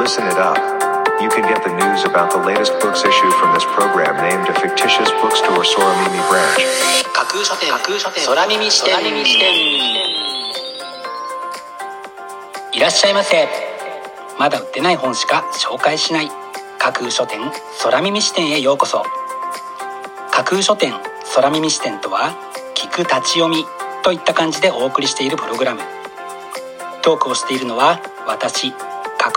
Listen it up. You can get the news about the latest books issue from this program named a fictitious bookstore Soramimi branch. 架空書店架空書店空耳視点空耳視点いらっしゃいませまだ売ってない本しか紹介しない架空書店空耳視点へようこそ架空書店空耳視点とは聞く立ち読みといった感じでお送りしているプログラムトークをしているのは私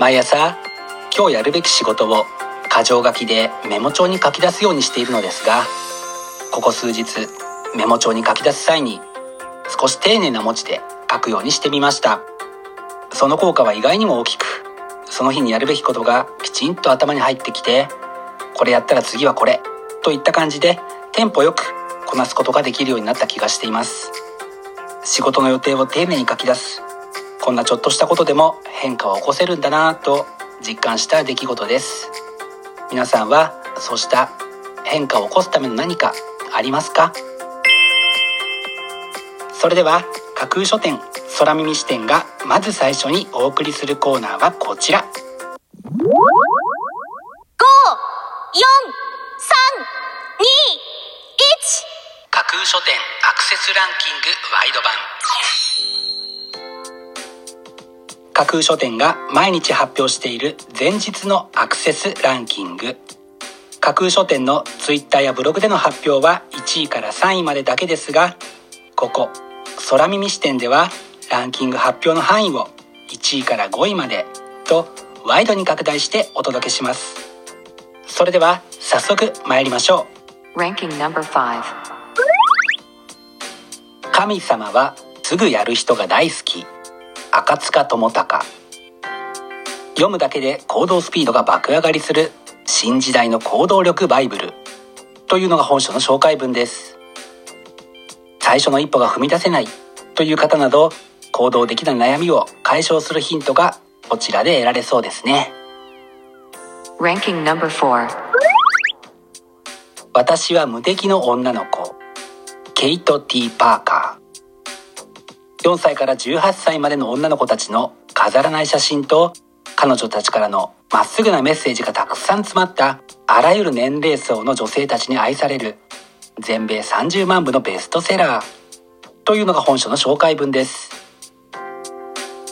毎朝今日やるべき仕事を箇条書きでメモ帳に書き出すようにしているのですがここ数日メモ帳に書き出す際に少し丁寧な文字で書くようにしてみました。その効果は意外にも大きくその日にやるべきことがきちんと頭に入ってきてこれやったら次はこれといった感じでテンポよくこなすことができるようになった気がしています。仕事の予定を丁寧に書き出すこんなちょっとしたことでも変化を起こせるんだなぁと実感した出来事です。皆さんはそうした変化を起こすための何かありますか？それでは架空書店空耳視点がまず最初にお送りするコーナーはこちら。架空書店アクセスランキングワイド版架空書店が毎日発表している前日のアクセスランキング。架空書店のツイッターやブログでの発表は1位から3位までだけですがここ空耳視点ではランキング発表の範囲を1位から5位までとワイドに拡大してお届けします。それでは早速参りましょう。Ranking number 5神様はすぐやる人が大好き赤塚智隆。読むだけで行動スピードが爆上がりする新時代の行動力バイブル。というのが本書の紹介文です。最初の一歩が踏み出せない。という方など行動できない悩みを解消するヒントがこちらで得られそうですね。Ranking number 4私は無敵の女の子。ケイト・ティ・パーカー4歳から18歳までの女の子たちの飾らない写真と彼女たちからのまっすぐなメッセージがたくさん詰まったあらゆる年齢層の女性たちに愛される全米30万部のベストセラーというのが本書の紹介文です。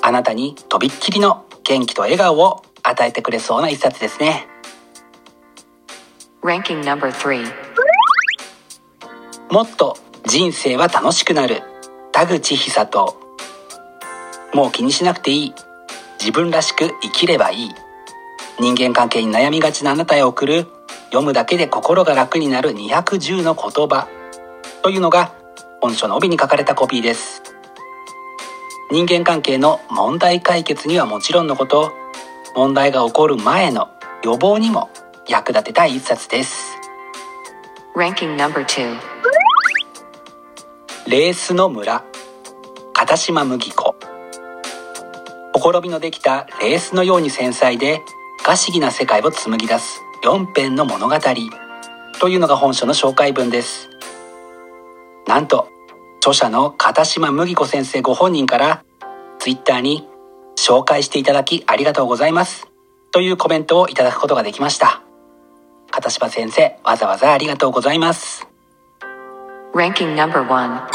あなたにとびっきりの元気と笑顔を与えてくれそうな一冊ですね。Ranking number 3もっと人生は楽しくなる田口久人。もう気にしなくていい。自分らしく生きればいい。人間関係に悩みがちなあなたへ送る。読むだけで心が楽になる。210の言葉。というのが本書の帯に書かれたコピーです。人間関係の問題解決にはもちろんのこと。問題が起こる前の予防にも役立てたい一冊です。Ranking number 2レースの村。片島麦子。ほころびのできたレースのように繊細で不思議な世界を紡ぎ出す4編の物語。というのが本書の紹介文です。なんと著者の片島麦子先生ご本人からツイッターに紹介していただきありがとうございます。というコメントをいただくことができました。片島先生わざわざありがとうございます。Ranking number 1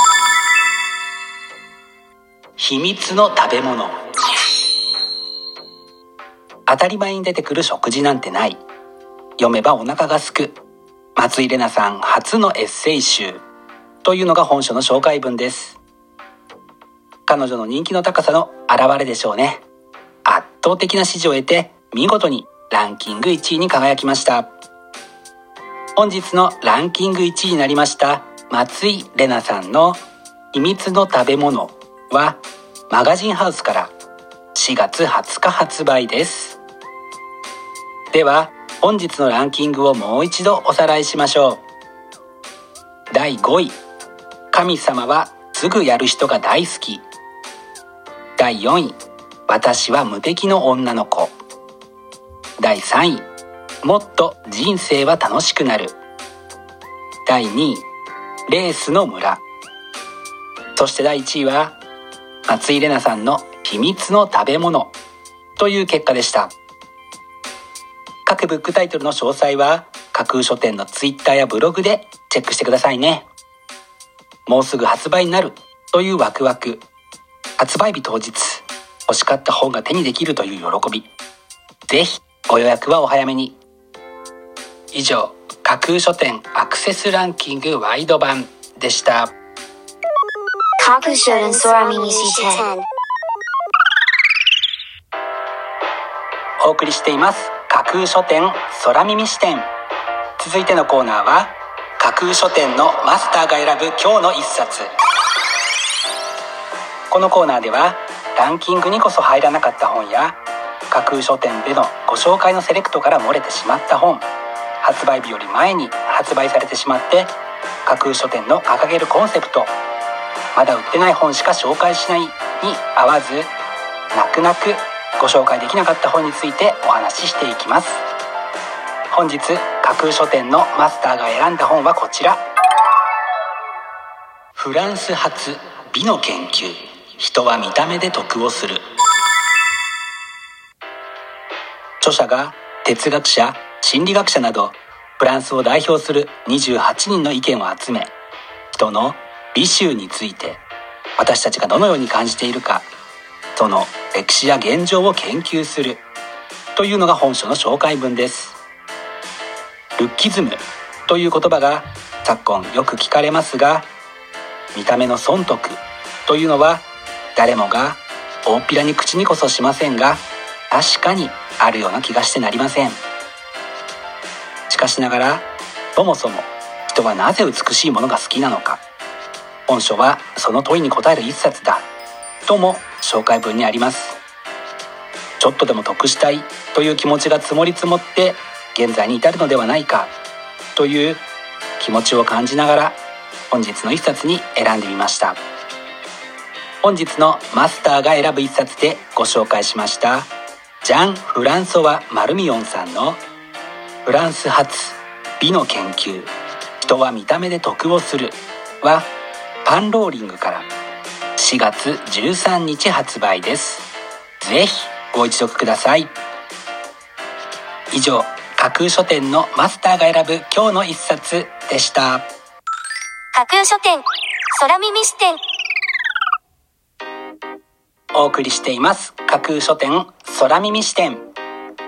秘密の食べ物。当たり前に出てくる食事なんてない。読めばお腹がすく。松井玲奈さん初のエッセイ集。というのが本書の紹介文です。彼女の人気の高さの表れでしょうね。圧倒的な支持を得て見事にランキング1位に輝きました。本日のランキング1位になりました松井玲奈さんの秘密の食べ物はマガジンハウスから4月20日発売です。では本日のランキングをもう一度おさらいしましょう。第5位。神様はすぐやる人が大好き。第4位。私は無敵の女の子。第3位。もっと人生は楽しくなる。第2位。レースの村。そして第1位は松井玲奈さんの秘密の食べ物。という結果でした。各ブックタイトルの詳細は架空書店のツイッターやブログでチェックしてくださいね。もうすぐ発売になる。というワクワク。発売日当日欲しかった本が手にできるという喜び。ぜひご予約はお早めに。以上。架空書店アクセスランキングワイド版でした。架空書店空耳視点お送りしています。架空書店空耳視点続いてのコーナーは架空書店のマスターが選ぶ今日の一冊。このコーナーではランキングにこそ入らなかった本や架空書店でのご紹介のセレクトから漏れてしまった本発売日より前に発売されてしまって架空書店の掲げるコンセプトまだ売ってない本しか紹介しないに合わず泣く泣くご紹介できなかった本についてお話ししていきます。本日架空書店のマスターが選んだ本はこちら。フランス発美の研究。人は見た目で得をする。著者が哲学者心理学者などフランスを代表する28人の意見を集め人の美醜について私たちがどのように感じているかその歴史や現状を研究するというのが本書の紹介文です。ルッキズムという言葉が昨今よく聞かれますが見た目の損得というのは誰もが大っぴらに口にこそしませんが確かにあるような気がしてなりません。しかしながらそもそも人はなぜ美しいものが好きなのか本書はその問いに答える一冊だとも紹介文にありますちょっとでも得したいという気持ちが積もり積もって現在に至るのではないかという気持ちを感じながら本日の一冊に選んでみました。本日のマスターが選ぶ一冊でご紹介しましたジャン・フランソワ・マルミオンさんのフランス発美の研究人は見た目で得をするはパンローリングから4月13日発売です。ぜひご一読ください。以上架空書店のマスターが選ぶ今日の一冊でした。架空書店空耳視点。お送りしています。架空書店空耳視点。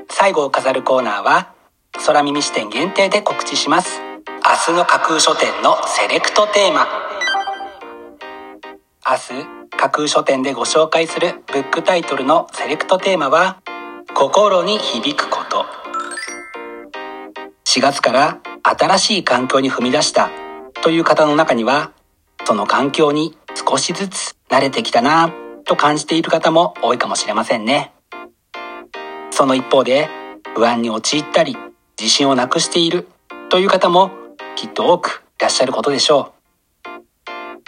最後を飾るコーナーは空耳視点限定で告知します。明日の架空書店のセレクトテーマ。明日架空書店でご紹介するブックタイトルのセレクトテーマは心に響くこと。4月から新しい環境に踏み出したという方の中にはその環境に少しずつ慣れてきたなと感じている方も多いかもしれませんね。その一方で不安に陥ったり自信をなくしている。という方もきっと多くいらっしゃることでしょう。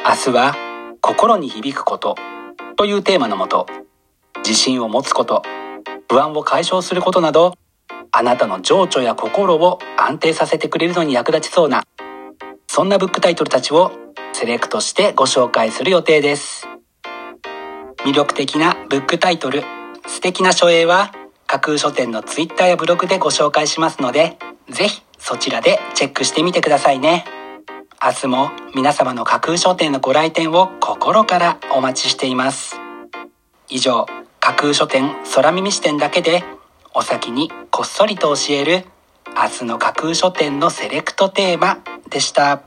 明日は心に響くこと。というテーマのもと自信を持つこと。不安を解消することなどあなたの情緒や心を安定させてくれるのに役立ちそうなそんなブックタイトルたちをセレクトしてご紹介する予定です。魅力的なブックタイトル素敵な書影は架空書店のツイッターやブログでご紹介しますのでぜひそちらでチェックしてみてくださいね。明日も皆様の架空書店のご来店を心からお待ちしています。以上架空書店空耳視点だけでお先にこっそりと教える明日の架空書店のセレクトテーマでした。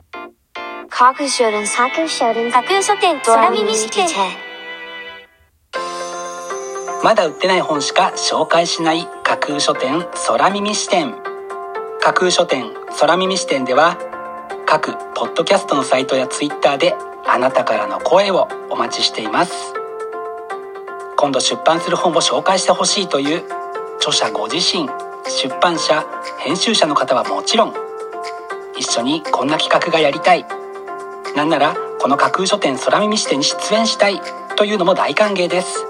架空書店架空書店空耳視点。まだ売ってない本しか紹介しない架空書店空耳視点。架空書店空耳視点では各ポッドキャストのサイトやツイッターであなたからの声をお待ちしています。今度出版する本を紹介してほしいという著者ご自身出版社編集者の方はもちろん一緒にこんな企画がやりたい。なんならこの架空書店空耳視点に出演したいというのも大歓迎です。